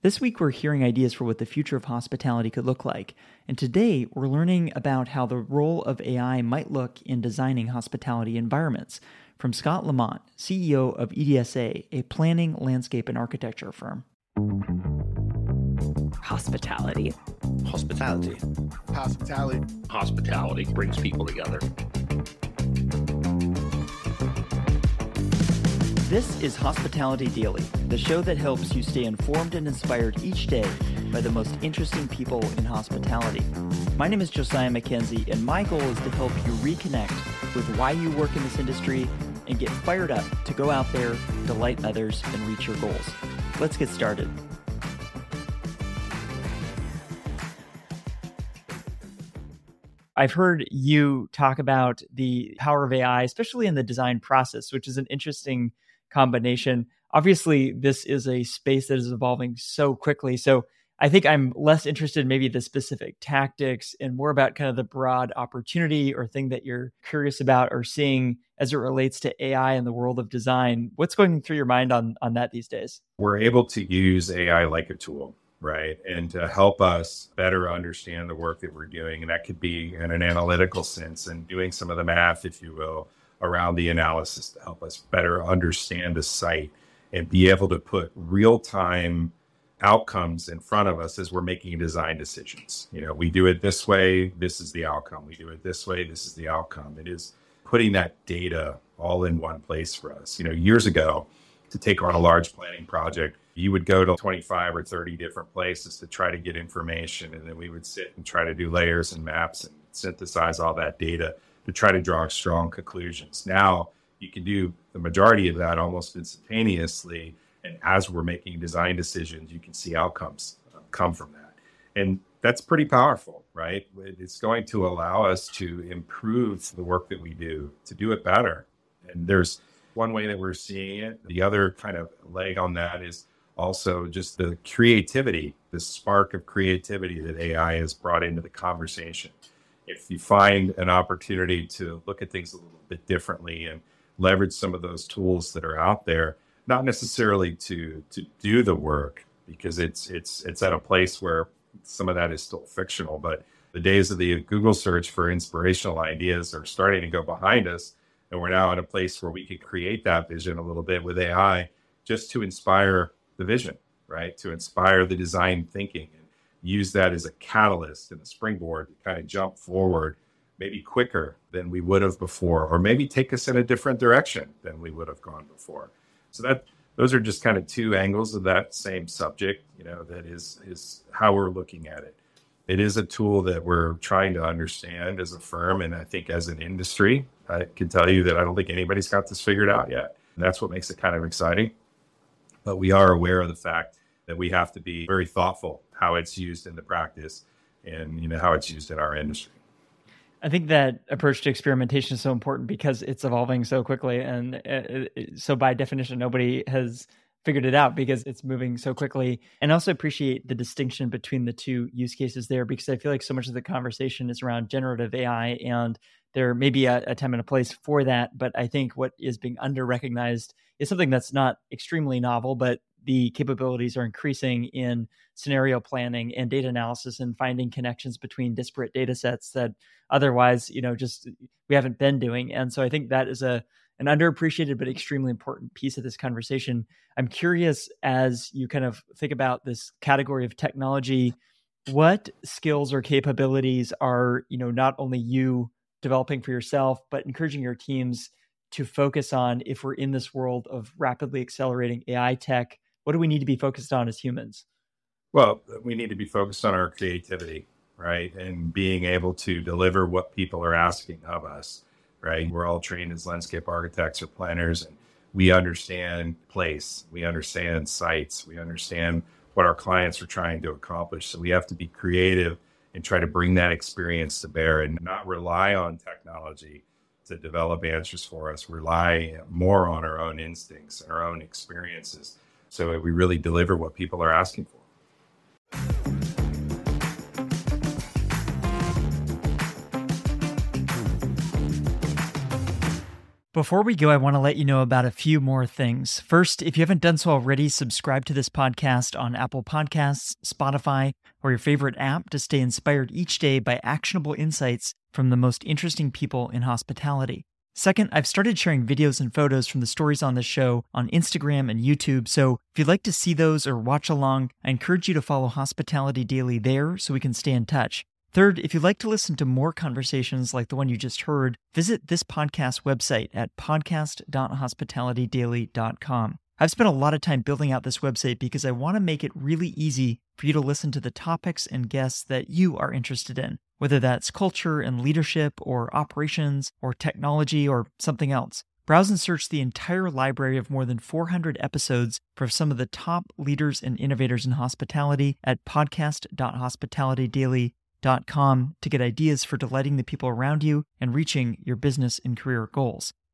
This week, we're hearing ideas for what the future of hospitality could look like. And today, we're learning about how the role of AI might look in designing hospitality environments. From Scott Lamont, CEO of EDSA, a planning, landscape, and architecture firm. Hospitality. Hospitality. Hospitality. Hospitality brings people together. This is Hospitality Daily, the show that helps you stay informed and inspired each day by the most interesting people in hospitality. My name is Josiah Mackenzie, and my goal is to help you reconnect with why you work in this industry and get fired up to go out there, delight others, and reach your goals. Let's get started. I've heard you talk about the power of AI, especially in the design process, which is an interesting combination. Obviously, this is a space that is evolving so quickly. So I think I'm less interested in maybe the specific tactics and more about kind of the broad opportunity or thing that you're curious about or seeing as it relates to AI in the world of design. What's going through your mind on on that these days? We're able to use AI like a tool, right? And to help us better understand the work that we're doing. And that could be in an analytical sense and doing some of the math, if you will, around the analysis to help us better understand a site and be able to put real time outcomes in front of us as we're making design decisions. You know, we do it this way, this is the outcome. We do it this way, this is the outcome. It is putting that data all in one place for us. You know, years ago, to take on a large planning project, you would go to 25 or 30 different places to try to get information. And then we would sit and try to do layers and maps and synthesize all that data to try to draw strong conclusions. Now you can do the majority of that almost instantaneously. And as we're making design decisions, you can see outcomes uh, come from that. And that's pretty powerful, right? It's going to allow us to improve the work that we do, to do it better. And there's one way that we're seeing it. The other kind of leg on that is also just the creativity, the spark of creativity that AI has brought into the conversation if you find an opportunity to look at things a little bit differently and leverage some of those tools that are out there, not necessarily to to do the work because it's it's it's at a place where some of that is still fictional, but the days of the Google search for inspirational ideas are starting to go behind us. And we're now at a place where we can create that vision a little bit with AI just to inspire the vision, right? To inspire the design thinking use that as a catalyst and a springboard to kind of jump forward maybe quicker than we would have before or maybe take us in a different direction than we would have gone before. So that those are just kind of two angles of that same subject you know that is is how we're looking at it. It is a tool that we're trying to understand as a firm and i think as an industry. I can tell you that i don't think anybody's got this figured out yet. And that's what makes it kind of exciting. But we are aware of the fact that we have to be very thoughtful how it's used in the practice and you know how it's used in our industry. I think that approach to experimentation is so important because it's evolving so quickly, and uh, uh, so by definition, nobody has figured it out because it's moving so quickly. And I also appreciate the distinction between the two use cases there because I feel like so much of the conversation is around generative AI, and there may be a, a time and a place for that. But I think what is being under recognized is something that's not extremely novel, but the capabilities are increasing in scenario planning and data analysis and finding connections between disparate data sets that otherwise you know just uh, we haven't been doing. And so i think that is a an underappreciated but extremely important piece of this conversation. I'm curious as you kind of think about this category of technology what skills or capabilities are you know not only you developing for yourself but encouraging your teams to focus on if we're in this world of rapidly accelerating ai tech what do we need to be focused on as humans? Well, we need to be focused on our creativity, right? And being able to deliver what people are asking of us, right? We're all trained as landscape architects or planners, and we understand place, we understand sites, we understand what our clients are trying to accomplish. So we have to be creative and try to bring that experience to bear and not rely on technology to develop answers for us, rely more on our own instincts and our own experiences so we really deliver what people are asking for. Before we go, I want to let you know about a few more things. First, if you haven't done so already, subscribe to this podcast on Apple Podcasts, Spotify, or your favorite app to stay inspired each day by actionable insights from the most interesting people in hospitality. Second, I've started sharing videos and photos from the stories on the show on Instagram and YouTube. So if you'd like to see those or watch along, I encourage you to follow Hospitality Daily there so we can stay in touch. Third, if you'd like to listen to more conversations like the one you just heard, visit this podcast website at podcast.hospitalitydaily.com. I've spent a lot of time building out this website because I want to make it really easy for you to listen to the topics and guests that you are interested in, whether that's culture and leadership, or operations, or technology, or something else. Browse and search the entire library of more than 400 episodes for some of the top leaders and innovators in hospitality at podcast.hospitalitydaily.com to get ideas for delighting the people around you and reaching your business and career goals.